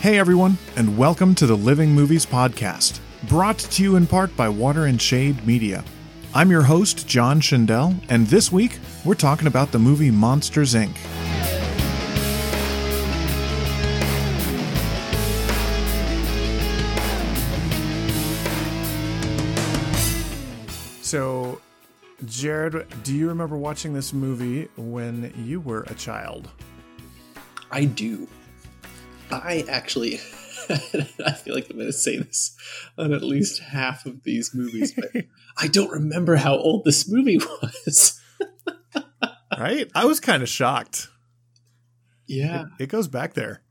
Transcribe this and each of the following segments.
Hey everyone, and welcome to the Living Movies Podcast, brought to you in part by Water and Shade Media. I'm your host, John Schindel, and this week we're talking about the movie Monsters Inc. So, Jared, do you remember watching this movie when you were a child? I do. I actually, I feel like I'm going to say this on at least half of these movies, but I don't remember how old this movie was. right? I was kind of shocked. Yeah. It, it, goes back there.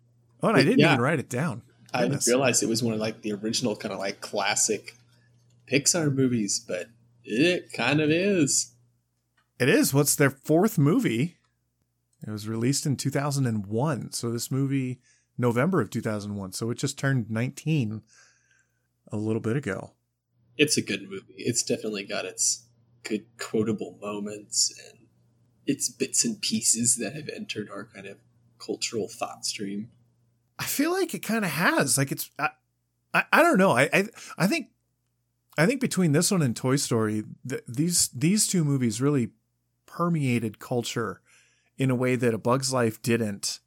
Oh, and I didn't yeah. even write it down. Goodness. I realized it was one of like the original kind of like classic Pixar movies, but it kind of is. It is. What's their fourth movie? It was released in 2001. So this movie November of 2001. So it just turned 19 a little bit ago. It's a good movie. It's definitely got its good quotable moments and its bits and pieces that have entered our kind of cultural thought stream. I feel like it kind of has. Like it's I, I, I don't know. I, I I think I think between this one and Toy Story, th- these these two movies really permeated culture in a way that A Bug's Life didn't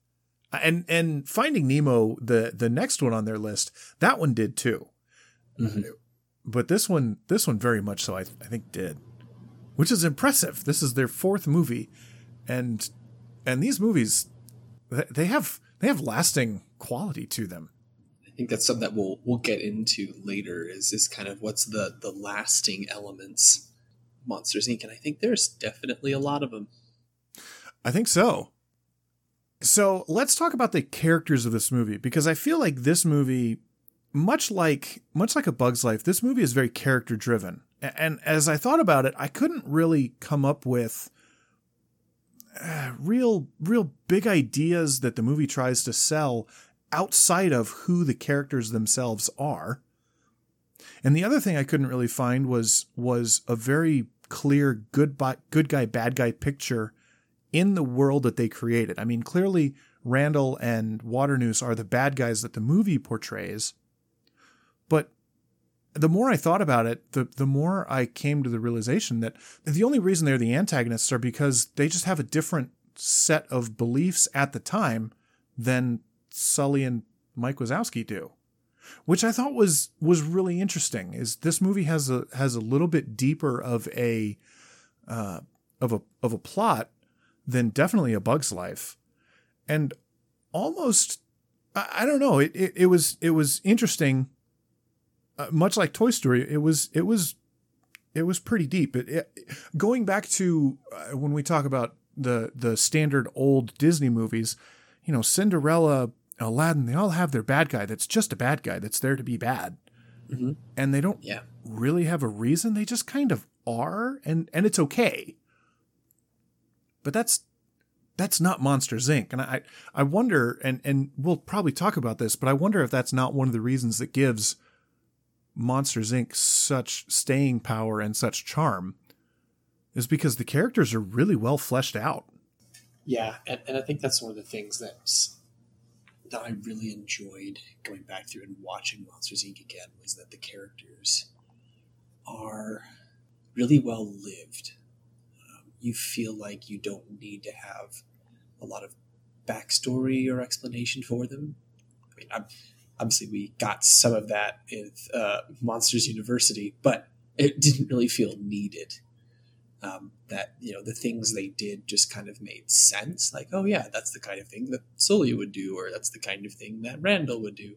and and Finding Nemo, the the next one on their list, that one did too. Mm-hmm. But this one, this one very much so. I I think did, which is impressive. This is their fourth movie, and and these movies, they have they have lasting quality to them. I think that's something that we'll we'll get into later. Is is kind of what's the the lasting elements Monsters Inc. And I think there's definitely a lot of them. I think so. So let's talk about the characters of this movie because I feel like this movie, much like much like a Bug's Life, this movie is very character driven. And as I thought about it, I couldn't really come up with uh, real real big ideas that the movie tries to sell outside of who the characters themselves are. And the other thing I couldn't really find was was a very clear good good guy bad guy picture in the world that they created. I mean, clearly Randall and Waternoose are the bad guys that the movie portrays. But the more I thought about it, the the more I came to the realization that the only reason they're the antagonists are because they just have a different set of beliefs at the time than Sully and Mike Wazowski do. Which I thought was was really interesting. Is this movie has a has a little bit deeper of a uh, of a of a plot than definitely a bug's life. And almost, I, don't know, it, it, it, was, it was interesting. Uh, much like Toy Story, it was, it was, it was pretty deep. It, it going back to uh, when we talk about the, the standard old Disney movies, you know, Cinderella, Aladdin, they all have their bad guy that's just a bad guy that's there to be bad. Mm-hmm. And they don't yeah. really have a reason. They just kind of are, and, and it's okay. But that's that's not Monsters Inc. And I I wonder, and and we'll probably talk about this, but I wonder if that's not one of the reasons that gives Monsters Inc. such staying power and such charm, is because the characters are really well fleshed out. Yeah, and, and I think that's one of the things that's that I really enjoyed going back through and watching Monsters Inc. again was that the characters are really well lived you feel like you don't need to have a lot of backstory or explanation for them. I mean, I'm, obviously we got some of that in uh, Monsters University, but it didn't really feel needed. Um, that you know the things they did just kind of made sense. Like, oh yeah, that's the kind of thing that Sully would do, or that's the kind of thing that Randall would do.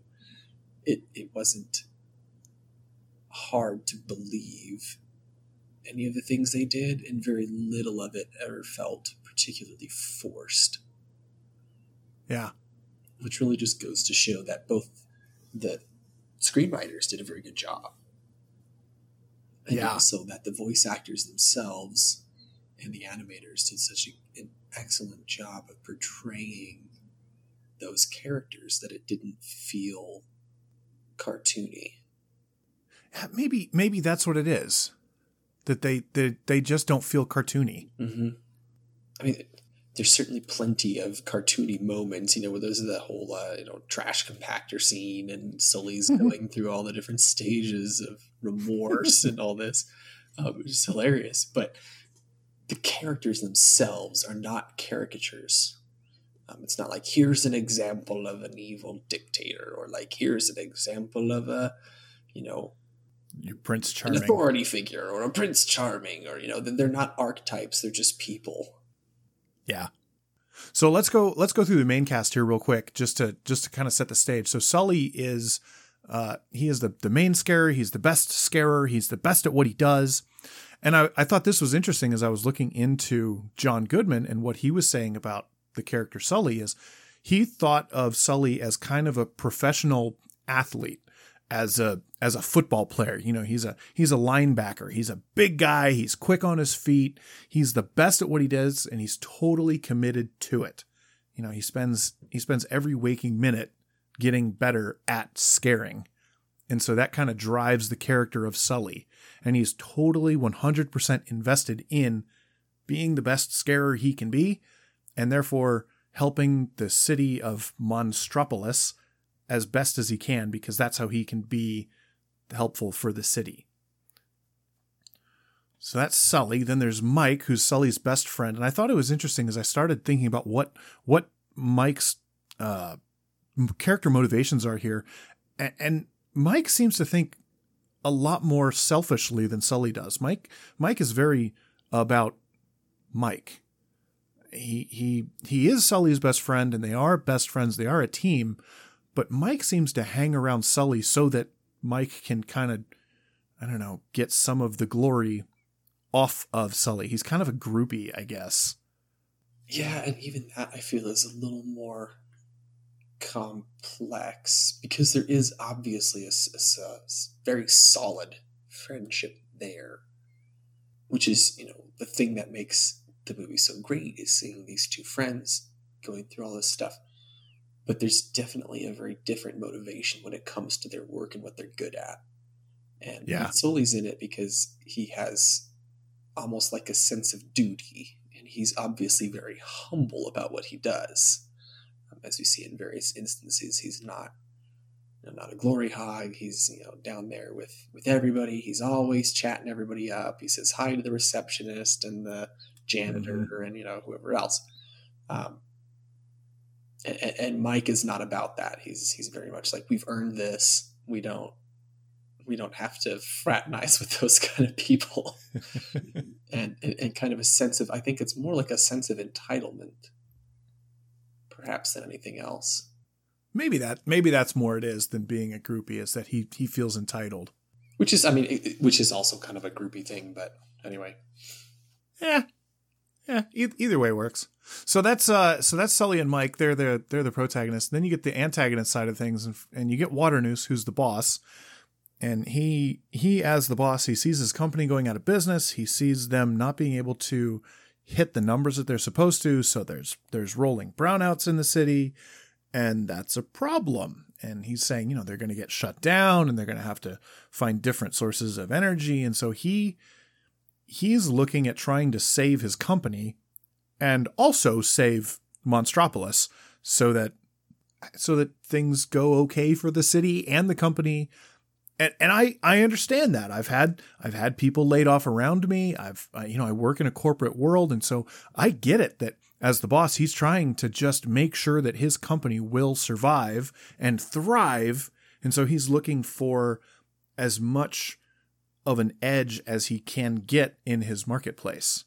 It it wasn't hard to believe any of the things they did, and very little of it ever felt particularly forced. Yeah. Which really just goes to show that both the screenwriters did a very good job. And yeah. also that the voice actors themselves and the animators did such a, an excellent job of portraying those characters that it didn't feel cartoony. Maybe maybe that's what it is that they they, they just don't feel cartoony. Mm-hmm. I mean, there's certainly plenty of cartoony moments, you know, where there's the whole, uh, you know, trash compactor scene and Sully's mm-hmm. going through all the different stages of remorse and all this, um, which is hilarious. But the characters themselves are not caricatures. Um, it's not like here's an example of an evil dictator, or like here's an example of a, you know, your Prince Charming, an authority figure, or a Prince Charming, or you know, they're not archetypes; they're just people. Yeah. So let's go. Let's go through the main cast here real quick, just to just to kind of set the stage. So Sully is, uh, he is the the main scarer. He's the best scarer. He's the best at what he does. And I, I thought this was interesting as I was looking into John Goodman and what he was saying about the character Sully is he thought of Sully as kind of a professional athlete as a as a football player. You know, he's a he's a linebacker. He's a big guy, he's quick on his feet. He's the best at what he does and he's totally committed to it. You know, he spends he spends every waking minute getting better at scaring. And so that kind of drives the character of Sully. And he's totally 100% invested in being the best scarer he can be and therefore helping the city of Monstropolis as best as he can because that's how he can be helpful for the city. So that's Sully. Then there's Mike, who's Sully's best friend, and I thought it was interesting as I started thinking about what what Mike's uh, character motivations are here, and, and Mike seems to think a lot more selfishly than Sully does. Mike Mike is very about Mike he he he is Sully's best friend, and they are best friends. They are a team, but Mike seems to hang around Sully so that Mike can kind of, I don't know, get some of the glory off of Sully. He's kind of a groupie, I guess. Yeah, and even that I feel is a little more complex because there is obviously a, a, a very solid friendship there, which is you know the thing that makes the movie so great is seeing these two friends going through all this stuff. But there's definitely a very different motivation when it comes to their work and what they're good at. And yeah. Sully's in it because he has almost like a sense of duty, and he's obviously very humble about what he does. Um, as we see in various instances, he's not you know, not a glory hog. He's you know down there with with everybody. He's always chatting everybody up. He says hi to the receptionist and the janitor mm-hmm. and you know whoever else. Um, and, and, Mike is not about that. He's he's very much like we've earned this. We don't we don't have to fraternize with those kind of people. and, and and kind of a sense of I think it's more like a sense of entitlement, perhaps than anything else. Maybe that maybe that's more it is than being a groupie is that he he feels entitled. Which is I mean which is also kind of a groupie thing, but anyway. Yeah, yeah, e- either way works. So that's uh, so that's Sully and Mike. They're the they're the protagonists. Then you get the antagonist side of things, and, and you get Waternoose, who's the boss. And he he as the boss, he sees his company going out of business. He sees them not being able to hit the numbers that they're supposed to. So there's there's rolling brownouts in the city, and that's a problem. And he's saying, you know, they're going to get shut down, and they're going to have to find different sources of energy. And so he he's looking at trying to save his company and also save Monstropolis so that so that things go okay for the city and the company. And, and I, I understand that I've had I've had people laid off around me. I've I, you know I work in a corporate world, and so I get it that as the boss, he's trying to just make sure that his company will survive and thrive, and so he's looking for as much of an edge as he can get in his marketplace.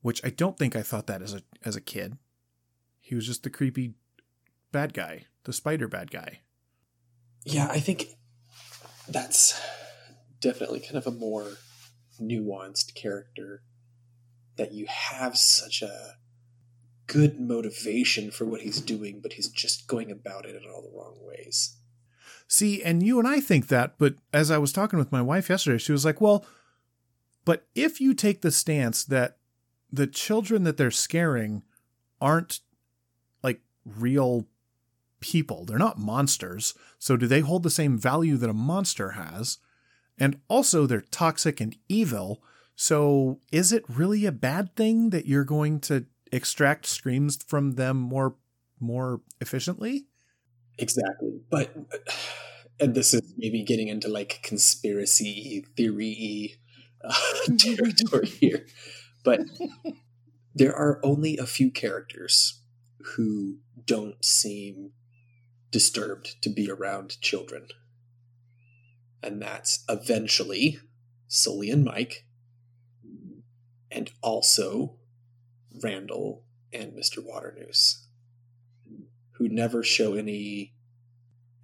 Which I don't think I thought that as a as a kid. He was just the creepy bad guy, the spider bad guy. Yeah, I think that's definitely kind of a more nuanced character that you have such a good motivation for what he's doing, but he's just going about it in all the wrong ways. See, and you and I think that, but as I was talking with my wife yesterday, she was like, well, but if you take the stance that the children that they're scaring aren't like real people, they're not monsters. So do they hold the same value that a monster has? And also, they're toxic and evil. So is it really a bad thing that you're going to extract screams from them more more efficiently. Exactly. But and this is maybe getting into like conspiracy theory uh, territory here. But there are only a few characters who don't seem disturbed to be around children. And that's eventually Sully and Mike, and also Randall and Mr. Waternoose, who never show any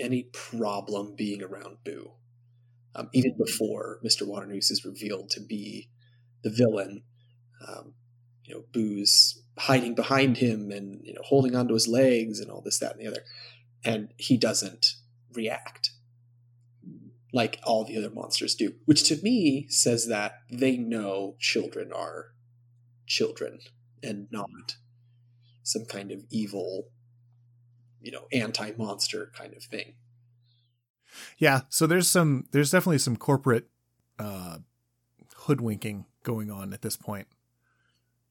any problem being around Boo. Um, even before Mr. Waternoose is revealed to be the villain, um, you know, Boo's hiding behind him and you know holding onto his legs and all this, that, and the other, and he doesn't react like all the other monsters do, which to me says that they know children are children and not some kind of evil, you know, anti-monster kind of thing. Yeah, so there's some there's definitely some corporate uh hoodwinking going on at this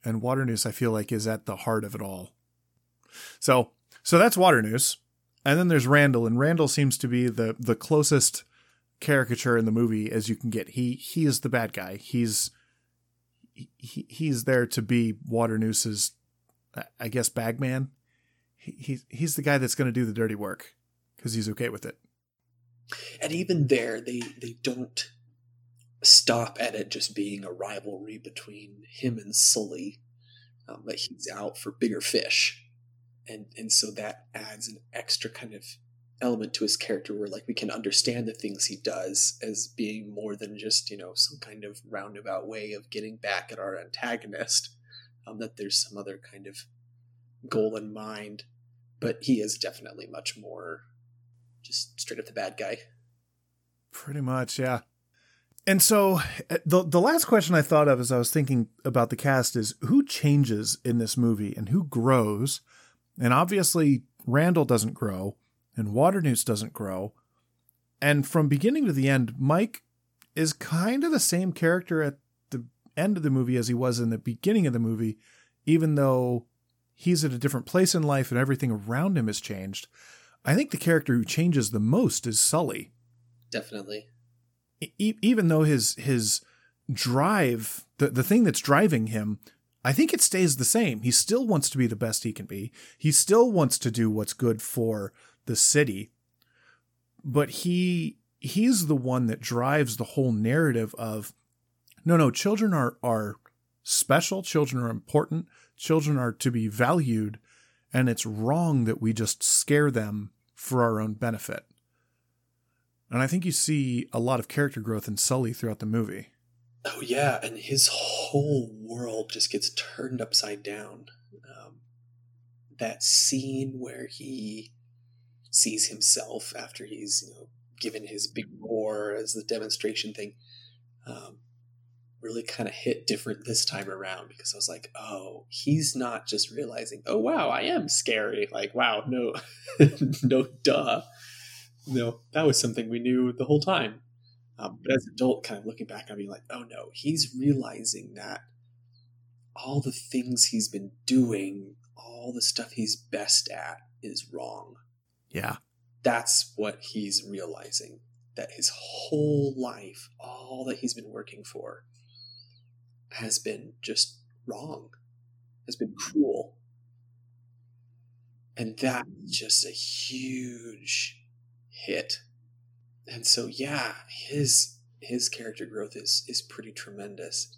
and Waternoose I feel like is at the heart of it all. So so that's Waternoose And then there's Randall and Randall seems to be the the closest caricature in the movie as you can get. He he is the bad guy. He's he, he's there to be Waternoose's, I guess, bagman. He, he's he's the guy that's going to do the dirty work because he's okay with it. And even there, they they don't stop at it just being a rivalry between him and Sully. Um, but he's out for bigger fish, and and so that adds an extra kind of element to his character where like we can understand the things he does as being more than just you know some kind of roundabout way of getting back at our antagonist um, that there's some other kind of goal in mind but he is definitely much more just straight up the bad guy pretty much yeah and so uh, the the last question I thought of as I was thinking about the cast is who changes in this movie and who grows? And obviously Randall doesn't grow and Waternoose doesn't grow. And from beginning to the end, Mike is kind of the same character at the end of the movie as he was in the beginning of the movie, even though he's at a different place in life and everything around him has changed. I think the character who changes the most is Sully. Definitely. E- even though his his drive, the, the thing that's driving him, I think it stays the same. He still wants to be the best he can be. He still wants to do what's good for the city but he he's the one that drives the whole narrative of no no children are are special children are important. Children are to be valued and it's wrong that we just scare them for our own benefit. And i think you see a lot of character growth in sully throughout the movie. Oh yeah and his whole world just gets turned upside down. Um, that scene where he sees himself after he's you know given his big roar as the demonstration thing um, really kind of hit different this time around because I was like, oh, he's not just realizing, oh wow, I am scary. Like wow, no, no, duh, no, that was something we knew the whole time. Um, but as an adult, kind of looking back, I'd be like, oh no, he's realizing that all the things he's been doing, all the stuff he's best at, is wrong. Yeah. That's what he's realizing. That his whole life, all that he's been working for, has been just wrong, has been cruel. And that's just a huge hit. And so yeah, his his character growth is is pretty tremendous.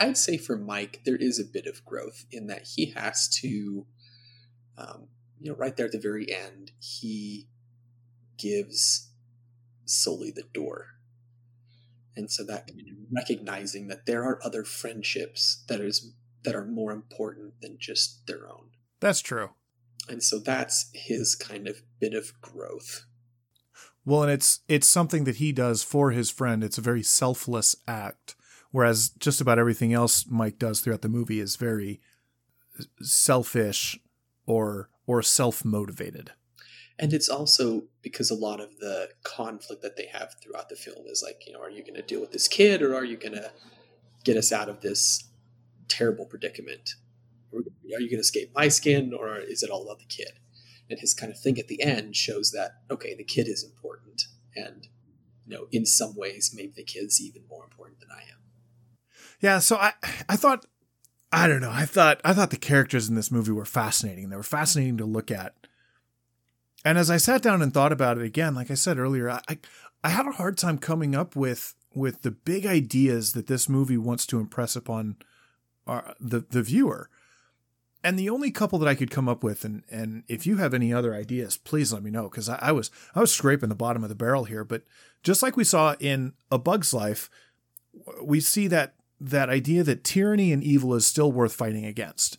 I'd say for Mike, there is a bit of growth in that he has to um, you know, right there at the very end, he gives Sully the door. And so that mm-hmm. recognizing that there are other friendships that is that are more important than just their own. That's true. And so that's his kind of bit of growth. Well, and it's it's something that he does for his friend. It's a very selfless act, whereas just about everything else Mike does throughout the movie is very uh, selfish or or self motivated. And it's also because a lot of the conflict that they have throughout the film is like, you know, are you going to deal with this kid or are you going to get us out of this terrible predicament? are you going to escape my skin or is it all about the kid? And his kind of thing at the end shows that, okay, the kid is important. And, you know, in some ways, maybe the kid's even more important than I am. Yeah. So I, I thought, I don't know. I thought, I thought the characters in this movie were fascinating. They were fascinating to look at. And as I sat down and thought about it again, like I said earlier, I, I had a hard time coming up with with the big ideas that this movie wants to impress upon our, the the viewer. And the only couple that I could come up with, and and if you have any other ideas, please let me know because I, I was I was scraping the bottom of the barrel here. But just like we saw in A Bug's Life, we see that that idea that tyranny and evil is still worth fighting against,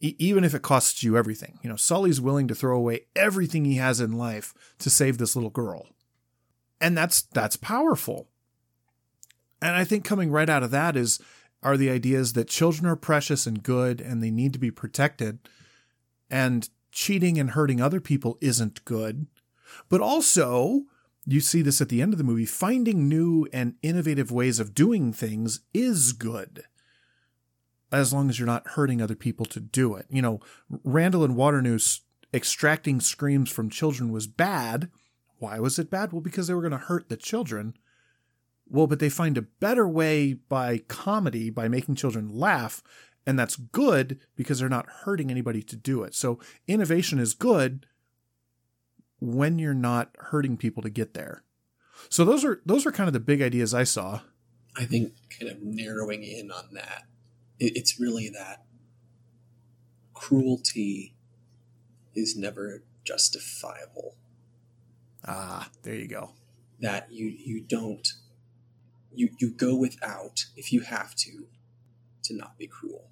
even if it costs you everything. You know, Sully's willing to throw away everything he has in life to save this little girl, and that's that's powerful. And I think coming right out of that is are the ideas that children are precious and good and they need to be protected, and cheating and hurting other people isn't good. But also, you see this at the end of the movie, finding new and innovative ways of doing things is good. As long as you're not hurting other people to do it. You know, Randall and Waternoose extracting screams from children was bad. Why was it bad? Well, because they were going to hurt the children. Well, but they find a better way by comedy, by making children laugh, and that's good because they're not hurting anybody to do it. So innovation is good when you're not hurting people to get there. So those are those are kind of the big ideas I saw. I think kind of narrowing in on that, it's really that cruelty is never justifiable. Ah, there you go. That you you don't you you go without if you have to to not be cruel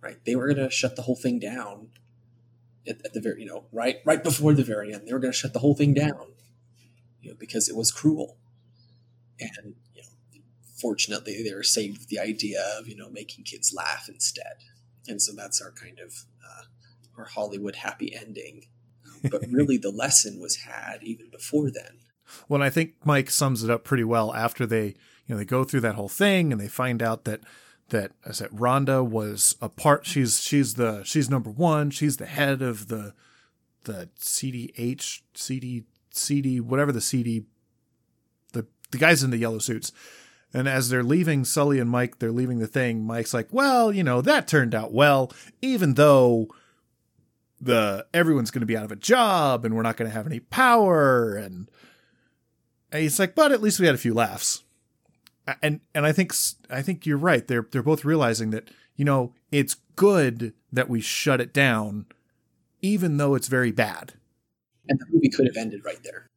right they were going to shut the whole thing down at, at, the very you know right right before the very end they were going to shut the whole thing down you know because it was cruel and fortunately they were saved with the idea of you know making kids laugh instead and so that's our kind of uh, our hollywood happy ending but really the lesson was had even before then well i think mike sums it up pretty well after they you know they go through that whole thing and they find out that that I said Rhonda was a part. She's she's the she's number one. She's the head of the the CDH CD CD whatever the CD the the guys in the yellow suits. And as they're leaving Sully and Mike, they're leaving the thing. Mike's like, "Well, you know, that turned out well, even though the everyone's going to be out of a job and we're not going to have any power." And, and he's like, "But at least we had a few laughs." and and I think I think you're right. They're they're both realizing that you know it's good that we shut it down, even though it's very bad. And the movie could have ended right there.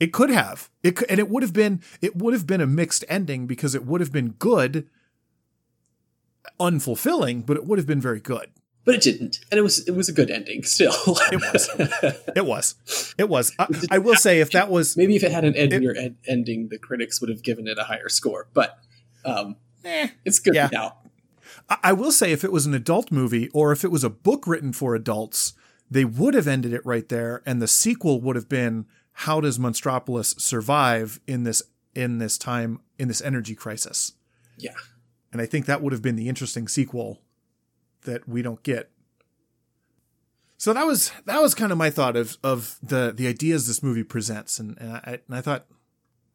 It could have. It could, and it would have been it would have been a mixed ending because it would have been good, unfulfilling, but it would have been very good but it didn't, and it was it was a good ending still. it was, it was, it was. I, I, will say if that was maybe if it had an ending ed- ending, the critics would have given it a higher score. But um, eh, it's good yeah. now. I, I will say if it was an adult movie or if it was a book written for adults, they would have ended it right there, and the sequel would have been how does Monstropolis survive in this in this time in this energy crisis? Yeah, and I think that would have been the interesting sequel that we don't get. So that was that was kind of my thought of of the the ideas this movie presents, and and I and I thought,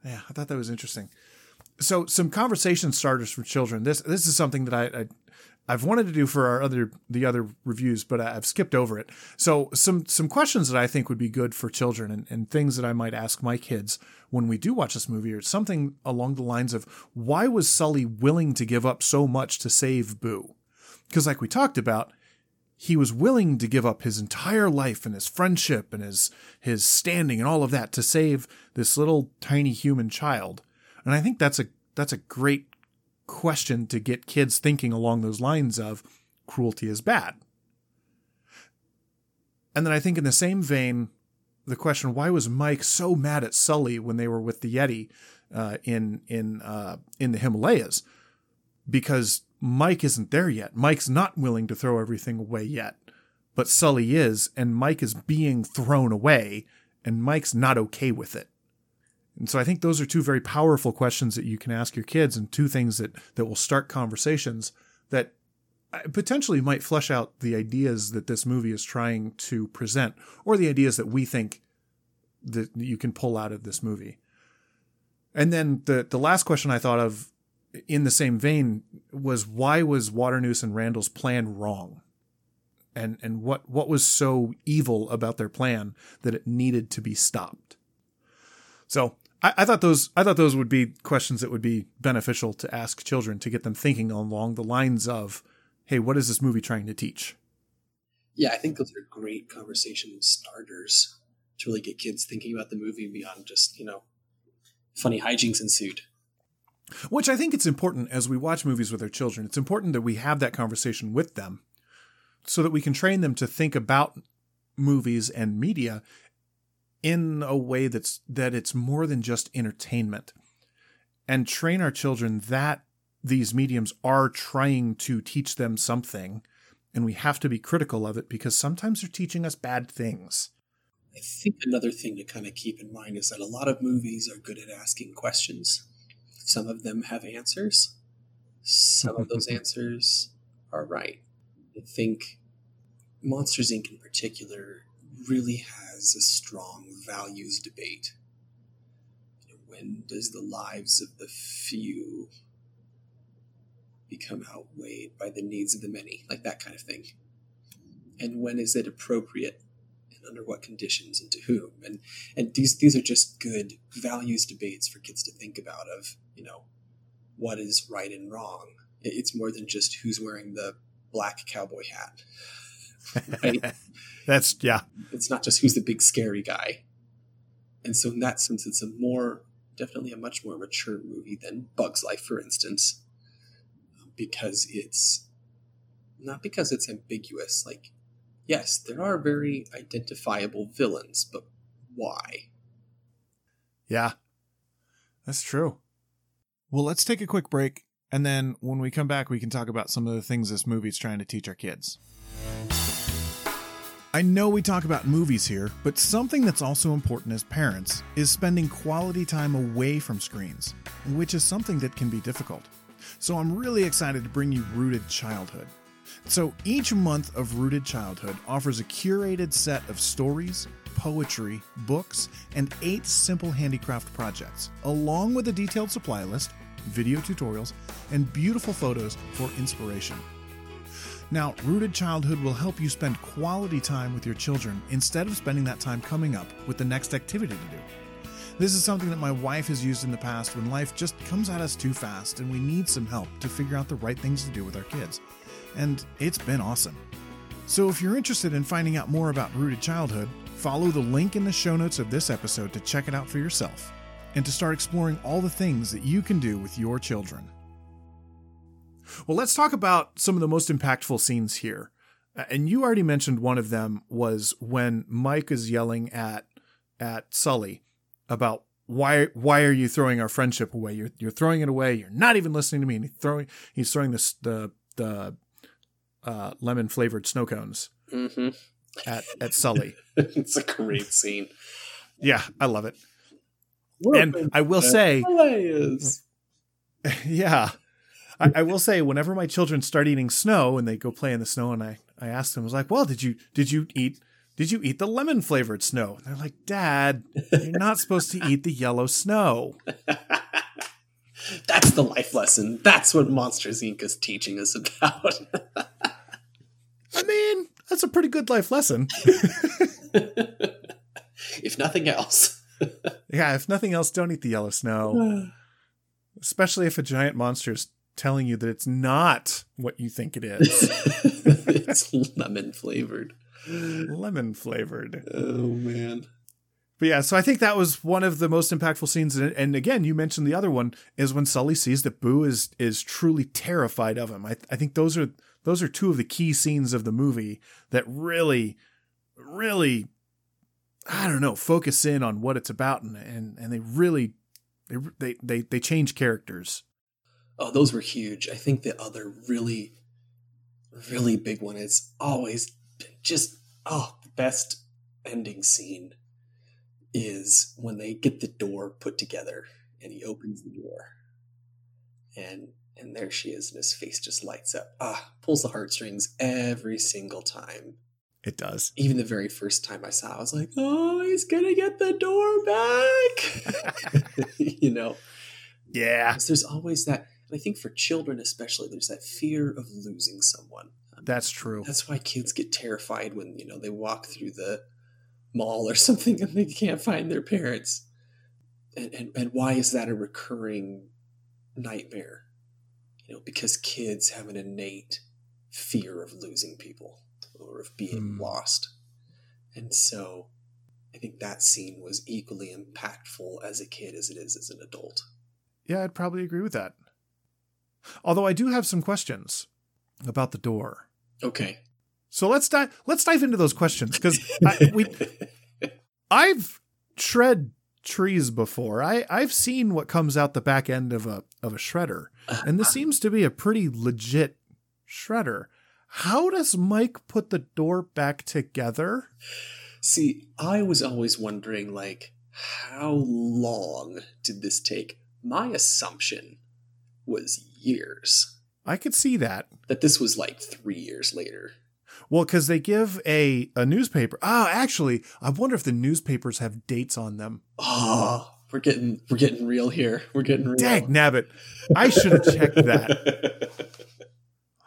yeah, I thought that was interesting. So some conversation starters for children. This this is something that I, I I've wanted to do for our other the other reviews, but I've skipped over it. So some some questions that I think would be good for children and, and things that I might ask my kids when we do watch this movie are something along the lines of why was Sully willing to give up so much to save Boo? Because, like we talked about, he was willing to give up his entire life and his friendship and his his standing and all of that to save this little tiny human child. And I think that's a that's a great question to get kids thinking along those lines of cruelty is bad. And then I think in the same vein, the question why was Mike so mad at Sully when they were with the Yeti uh, in in uh, in the Himalayas? Because Mike isn't there yet. Mike's not willing to throw everything away yet. But Sully is, and Mike is being thrown away, and Mike's not okay with it. And so I think those are two very powerful questions that you can ask your kids and two things that, that will start conversations that uh, potentially might flesh out the ideas that this movie is trying to present or the ideas that we think that you can pull out of this movie. And then the the last question I thought of in the same vein was why was Waternoose and Randall's plan wrong? And and what what was so evil about their plan that it needed to be stopped? So I, I thought those I thought those would be questions that would be beneficial to ask children to get them thinking along the lines of, hey, what is this movie trying to teach? Yeah, I think those are great conversation starters to really get kids thinking about the movie beyond just, you know, funny hijinks ensued. Which I think it's important as we watch movies with our children. It's important that we have that conversation with them so that we can train them to think about movies and media in a way that's that it's more than just entertainment and train our children that these mediums are trying to teach them something and we have to be critical of it because sometimes they're teaching us bad things. I think another thing to kind of keep in mind is that a lot of movies are good at asking questions. Some of them have answers. Some of those answers are right. I think Monsters Inc. in particular really has a strong values debate. When does the lives of the few become outweighed by the needs of the many? Like that kind of thing. And when is it appropriate and under what conditions and to whom? And and these these are just good values debates for kids to think about of, you know, what is right and wrong. It's more than just who's wearing the black cowboy hat. Right? That's yeah. It's not just who's the big scary guy. And so in that sense it's a more definitely a much more mature movie than Bugs Life, for instance. Because it's not because it's ambiguous. Like, yes, there are very identifiable villains, but why? Yeah. That's true. Well, let's take a quick break, and then when we come back, we can talk about some of the things this movie's trying to teach our kids. I know we talk about movies here, but something that's also important as parents is spending quality time away from screens, which is something that can be difficult. So I'm really excited to bring you Rooted Childhood. So each month of Rooted Childhood offers a curated set of stories, poetry, books, and eight simple handicraft projects, along with a detailed supply list, video tutorials, and beautiful photos for inspiration. Now, Rooted Childhood will help you spend quality time with your children instead of spending that time coming up with the next activity to do. This is something that my wife has used in the past when life just comes at us too fast and we need some help to figure out the right things to do with our kids. And it's been awesome. So if you're interested in finding out more about Rooted Childhood, follow the link in the show notes of this episode to check it out for yourself and to start exploring all the things that you can do with your children. Well, let's talk about some of the most impactful scenes here. And you already mentioned one of them was when Mike is yelling at at Sully about why why are you throwing our friendship away? You're you're throwing it away. You're not even listening to me. And he's throwing he's throwing this the the uh, lemon flavored snow cones Mm-hmm. at at Sully. it's a great scene. Yeah, I love it. And I will say, Himalayas. yeah, I, I will say, whenever my children start eating snow and they go play in the snow, and I I ask them, I was like, well, did you did you eat did you eat the lemon flavored snow? And they're like, Dad, you're not supposed to eat the yellow snow. That's the life lesson. That's what Monsters Inc. is teaching us about. I mean, that's a pretty good life lesson. if nothing else. yeah, if nothing else, don't eat the yellow snow. Especially if a giant monster is telling you that it's not what you think it is. it's lemon flavored. lemon flavored. Oh man. But yeah, so I think that was one of the most impactful scenes. And, and again, you mentioned the other one is when Sully sees that Boo is is truly terrified of him. I, I think those are those are two of the key scenes of the movie that really, really, I don't know, focus in on what it's about, and and, and they really they they they they change characters. Oh, those were huge. I think the other really, really big one is always just oh the best ending scene is when they get the door put together and he opens the door and And there she is, and his face just lights up. Ah, pulls the heartstrings every single time. It does. Even the very first time I saw, it, I was like, "Oh, he's gonna get the door back," you know. yeah there's always that. I think for children, especially, there's that fear of losing someone. that's true. That's why kids get terrified when you know they walk through the mall or something and they can't find their parents. And and, and why is that a recurring nightmare? You know, because kids have an innate fear of losing people or of being Hmm. lost. And so I think that scene was equally impactful as a kid as it is as an adult. Yeah, I'd probably agree with that. Although I do have some questions about the door. Okay. So let's dive let's dive into those questions because we I've shred trees before. I I've seen what comes out the back end of a of a shredder, uh-huh. and this seems to be a pretty legit shredder. How does Mike put the door back together? See, I was always wondering, like, how long did this take? My assumption was years. I could see that. That this was like three years later. Well, because they give a a newspaper. Oh, actually, I wonder if the newspapers have dates on them. Oh, we're getting we're getting real here. We're getting real. Dag nabbit! I should have checked that.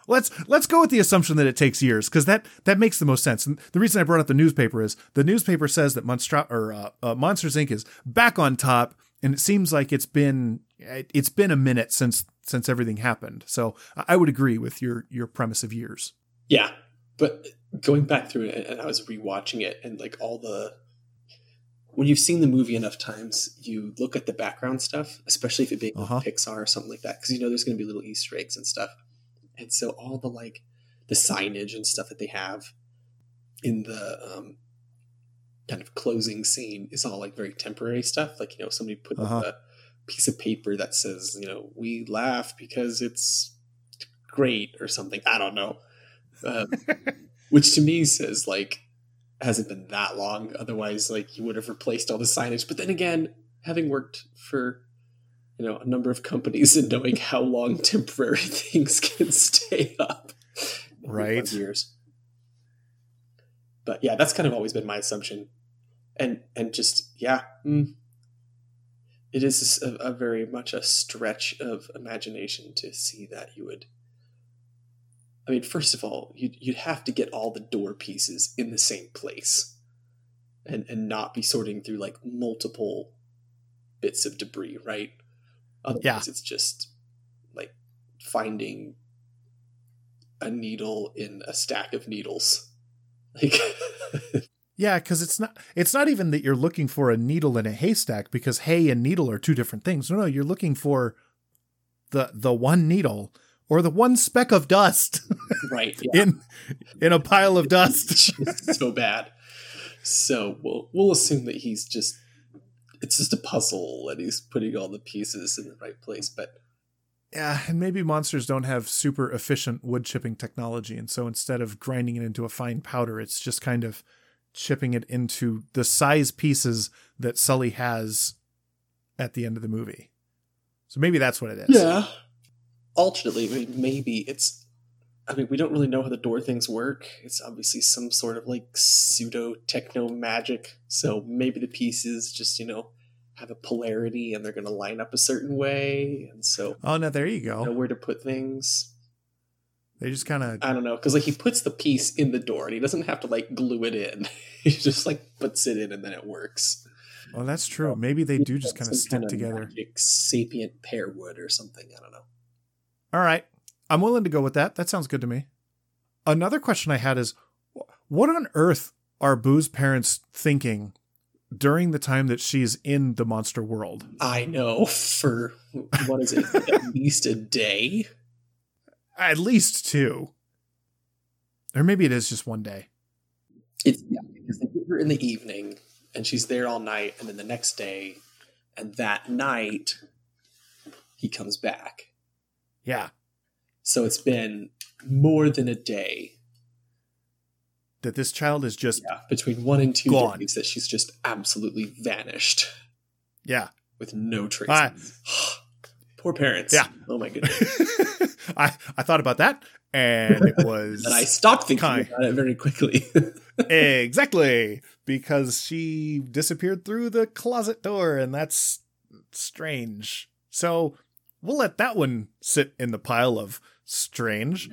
Let's let's go with the assumption that it takes years because that that makes the most sense. And the reason I brought up the newspaper is the newspaper says that Monstra- or uh, uh, Monsters Inc. is back on top, and it seems like it's been it's been a minute since since everything happened. So I would agree with your your premise of years. yeah, but going back through it, and I was rewatching it, and like all the when you've seen the movie enough times, you look at the background stuff, especially if it being Uh-huh. Pixar or something like that, because you know there's going to be little Easter eggs and stuff. And so all the like the signage and stuff that they have in the um, kind of closing scene is all like very temporary stuff. Like you know somebody put Uh-huh. a piece of paper that says you know we laugh because it's great or something. I don't know. Um, which to me says like hasn't been that long. Otherwise, like you would have replaced all the signage. But then again, having worked for you know a number of companies and knowing how long temporary things can stay up, Right. Years. But yeah, that's kind of always been my assumption, and and just yeah, mm, it is a, a very much a stretch of imagination to see that you would. I mean, first of all, you'd, you'd have to get all the door pieces in the same place and, and not be sorting through like multiple bits of debris, right? Otherwise, Yeah. it's just like finding a needle in a stack of needles. Like, Yeah, because it's not it's not even that you're looking for a needle in a haystack because hay and needle are two different things. No, no, you're looking for the the one needle or the one speck of dust right? Yeah. in in a pile of dust. So bad. So we'll we'll assume that he's just it's just a puzzle and he's putting all the pieces in the right place. But Yeah, and maybe monsters don't have super efficient wood chipping technology, and so instead of grinding it into a fine powder, it's just kind of chipping it into the size pieces that Sully has at the end of the movie. So maybe that's what it is. yeah, alternately, maybe it's. I mean, we don't really know how the door things work. It's obviously some sort of like pseudo techno magic. So maybe the pieces just you know have a polarity and they're going to line up a certain way, and so Oh no, there you know go. where to put things. They just kind of I don't know, because like he puts the piece in the door and he doesn't have to like glue it in. he just like puts it in and then it works. Well, that's true. Maybe they do just kind of stick together. Magic sapient pear wood or something. I don't know. All right. I'm willing to go with that. That sounds good to me. Another question I had is what on earth are Boo's parents thinking during the time that she's in the monster world? I know for what is it? at least a day. At least two. Or maybe it is just one day. It's yeah, because they get her in the evening and she's there all night, and then the next day, and that night he comes back. Yeah. So it's been more than a day That this child is just, Yeah, between one and two Gone. days that she's just absolutely vanished yeah. with no trace. Ah. Poor poor parents. Yeah. Oh my goodness. I I thought about that, and it was And I stopped thinking Kind. about it very quickly. exactly because she disappeared through the closet door, and that's strange. So we'll let that one sit in the pile of strange.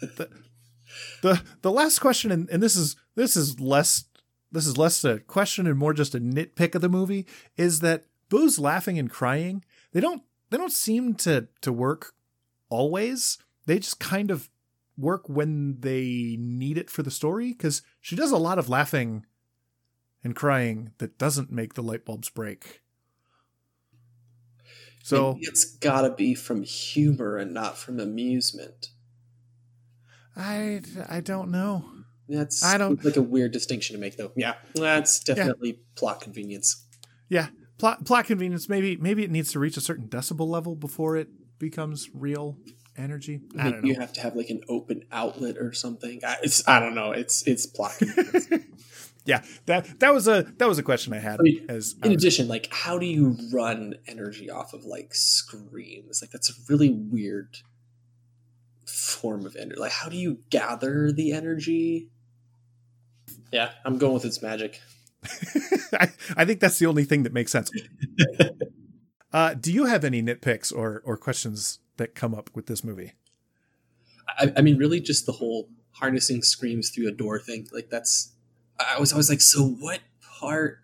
the, the the last question, and, and this is this is less this is less a question and more just a nitpick of the movie, is that Boo's laughing and crying. They don't they don't seem to to work always. They just kind of work when they need it for the story because she does a lot of laughing and crying that doesn't make the light bulbs break. So Maybe it's got to be from humor and not from amusement. I I don't know. That's I don't- like a weird distinction to make, though. Yeah, that's definitely plot convenience. Yeah, plot plot convenience. Maybe maybe it needs to reach a certain decibel level before it becomes real energy. I Maybe don't know. You have to have like an open outlet or something. I, it's I don't know. It's it's plot convenience. yeah, that that was a that was a question I had. I mean, as In addition, like how do you run energy off of like screams? Like that's a really weird form of energy. Like how do you gather the energy? Yeah, I'm going with its magic. I, I think that's the only thing that makes sense. uh, do you have any nitpicks or or questions that come up with this movie? I, I mean, really, just the whole harnessing screams through a door thing. Like that's. I was always like, so what part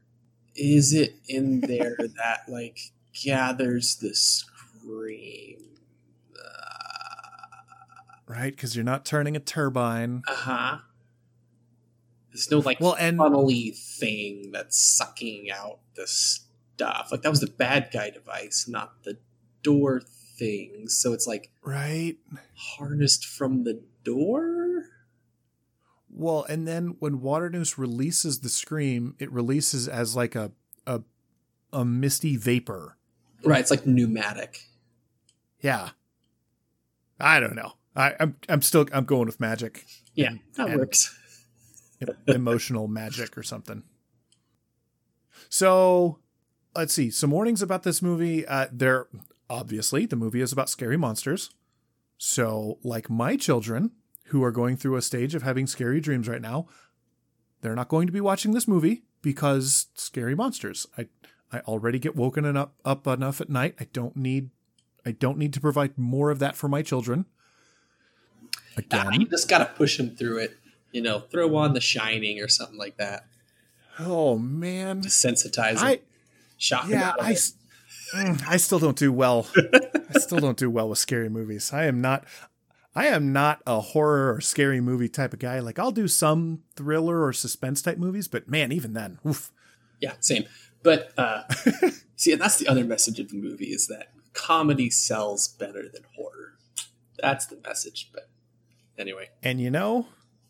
is it in there that like gathers the scream? Right, because you're not turning a turbine. Uh huh. There's no like Well, and funnely thing that's sucking out the stuff. Like that was the bad guy device, not the door thing. So it's like right. harnessed from the door. Well, and then when Waternoose releases the scream, it releases as like a a a misty vapor. Right. It's like pneumatic. Yeah. I don't know. I, I'm I'm still I'm going with magic, Yeah, that and- works. emotional magic or something. So, let's see. Some warnings about this movie. Uh, they're obviously the movie is about scary monsters. So, like my children who are going through a stage of having scary dreams right now, they're not going to be watching this movie because scary monsters. I I already get woken up up enough at night. I don't need I don't need to provide more of that for my children. Nah, Again, you just gotta push him through it. You know, throw on The Shining or something like that. oh man, Desensitize him. Shock him yeah I it. mm, I still don't do well. I still don't do well with scary movies. I am not I am not a horror or scary movie type of guy. Like I'll do some thriller or suspense type movies, but man, even then, oof. Yeah, same. But uh, see, and that's the other message of the movie is that comedy sells better than horror. That's the message. But anyway, And you know,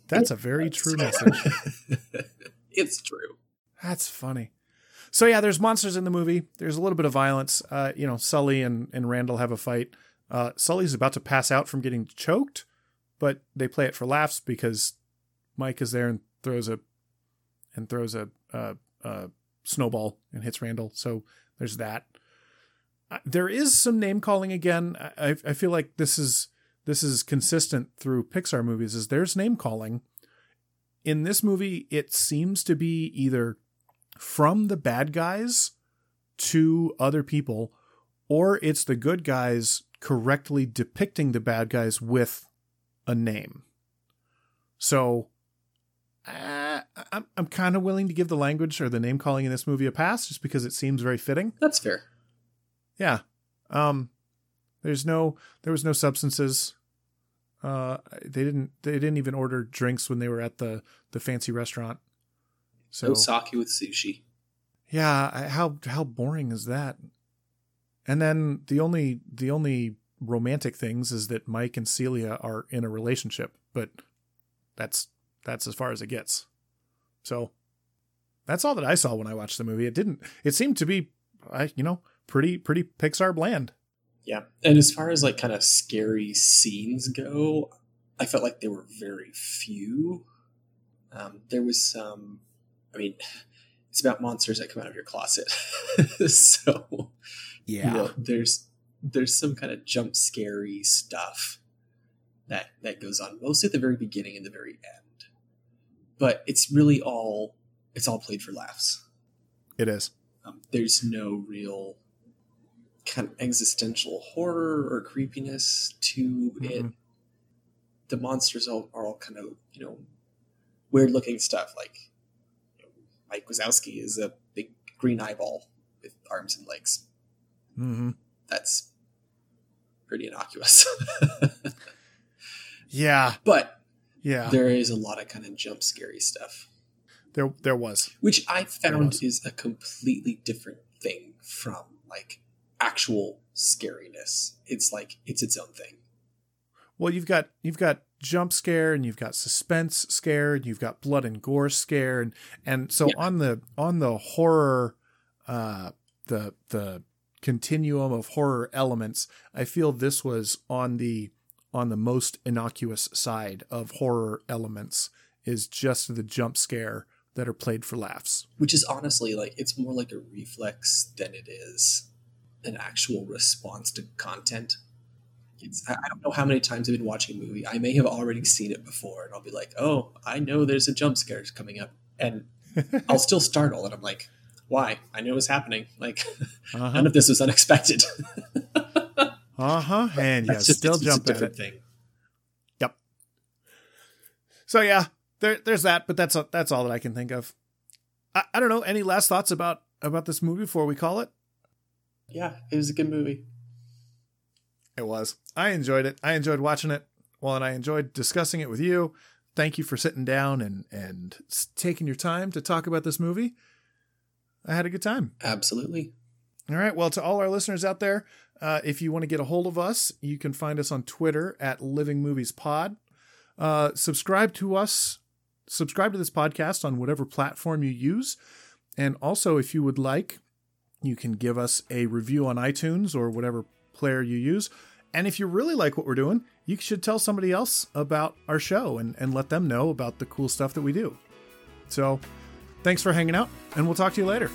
that's a very true message. it's true. That's funny. So yeah, there's monsters in the movie. There's a little bit of violence. Uh, you know, Sully and, and Randall have a fight. Uh, Sully's about to pass out from getting choked, but they play it for laughs because Mike is there and throws a and throws a, snowball and hits Randall. So there's that. Uh, there is some name calling again. I, I feel like this is this is consistent through Pixar movies. Is there's name calling. In this movie, it seems to be either from the bad guys to other people, or it's the good guys correctly depicting the bad guys with a name. So uh, I'm, I'm kind of willing to give the language or the name calling in this movie a pass just because it seems very fitting. That's fair. Yeah. Um there's no there was no substances. Uh they didn't they didn't even order drinks when they were at the the fancy restaurant. So No sake with sushi. yeah, I- how how boring is that? And then the only the only romantic things is that Mike and Celia are in a relationship, but that's that's as far as it gets. So that's all that I saw when I watched the movie. It didn't it seemed to be I you know, pretty pretty Pixar bland. Yeah. And as far as like kind of scary scenes go, I felt like there were very few. Um, there was some, I mean, it's about monsters that come out of your closet. so, you know, there's there's some kind of jump scary stuff that that goes on mostly at the very beginning and the very end. But it's really all it's all played for laughs. It is. Um, there's no real kind of existential horror or creepiness to mm-hmm. it. The monsters all, are all kind of you know weird looking stuff. Like you know, Mike Wazowski is a big green eyeball with arms and legs. Mm-hmm. That's pretty innocuous. yeah, but yeah, there is a lot of kind of jump scary stuff. There, there was, which I found is a completely different thing from like actual scariness. It's like it's its own thing. Well, you've got you've got jump scare and you've got suspense scare and you've got blood and gore scare and and so yeah. on the on the horror uh the the continuum of horror elements i feel this was on the on the most innocuous side of horror elements is just the jump scare that are played for laughs which is honestly like it's more like a reflex than it is an actual response to content it's, I don't know how many times I've been watching a movie. I may have already seen it before, and I'll be like, "Oh, I know there's a jump scare coming up," and I'll still startle, and I'm like, "Why? I know it's happening. Like, uh-huh. none of this was unexpected." uh huh. And yeah, still it's, jump it's a different thing. Yep. So yeah, there, there's that, but that's a, that's all that I can think of. I, I don't know. Any last thoughts about about this movie before we call it? Yeah, it was a good movie. It was. I enjoyed it. I enjoyed watching it. Well, and I enjoyed discussing it with you. Thank you for sitting down and and taking your time to talk about this movie. I had a good time. Absolutely. All right. Well, to all our listeners out there, uh, if you want to get a hold of us, you can find us on Twitter at Living Movies Pod. Uh, subscribe to us. Subscribe to this podcast on whatever platform you use. And also, if you would like, you can give us a review on iTunes or whatever player you use. And if you really like what we're doing, you should tell somebody else about our show and, and let them know about the cool stuff that we do. So thanks for hanging out, and we'll talk to you later.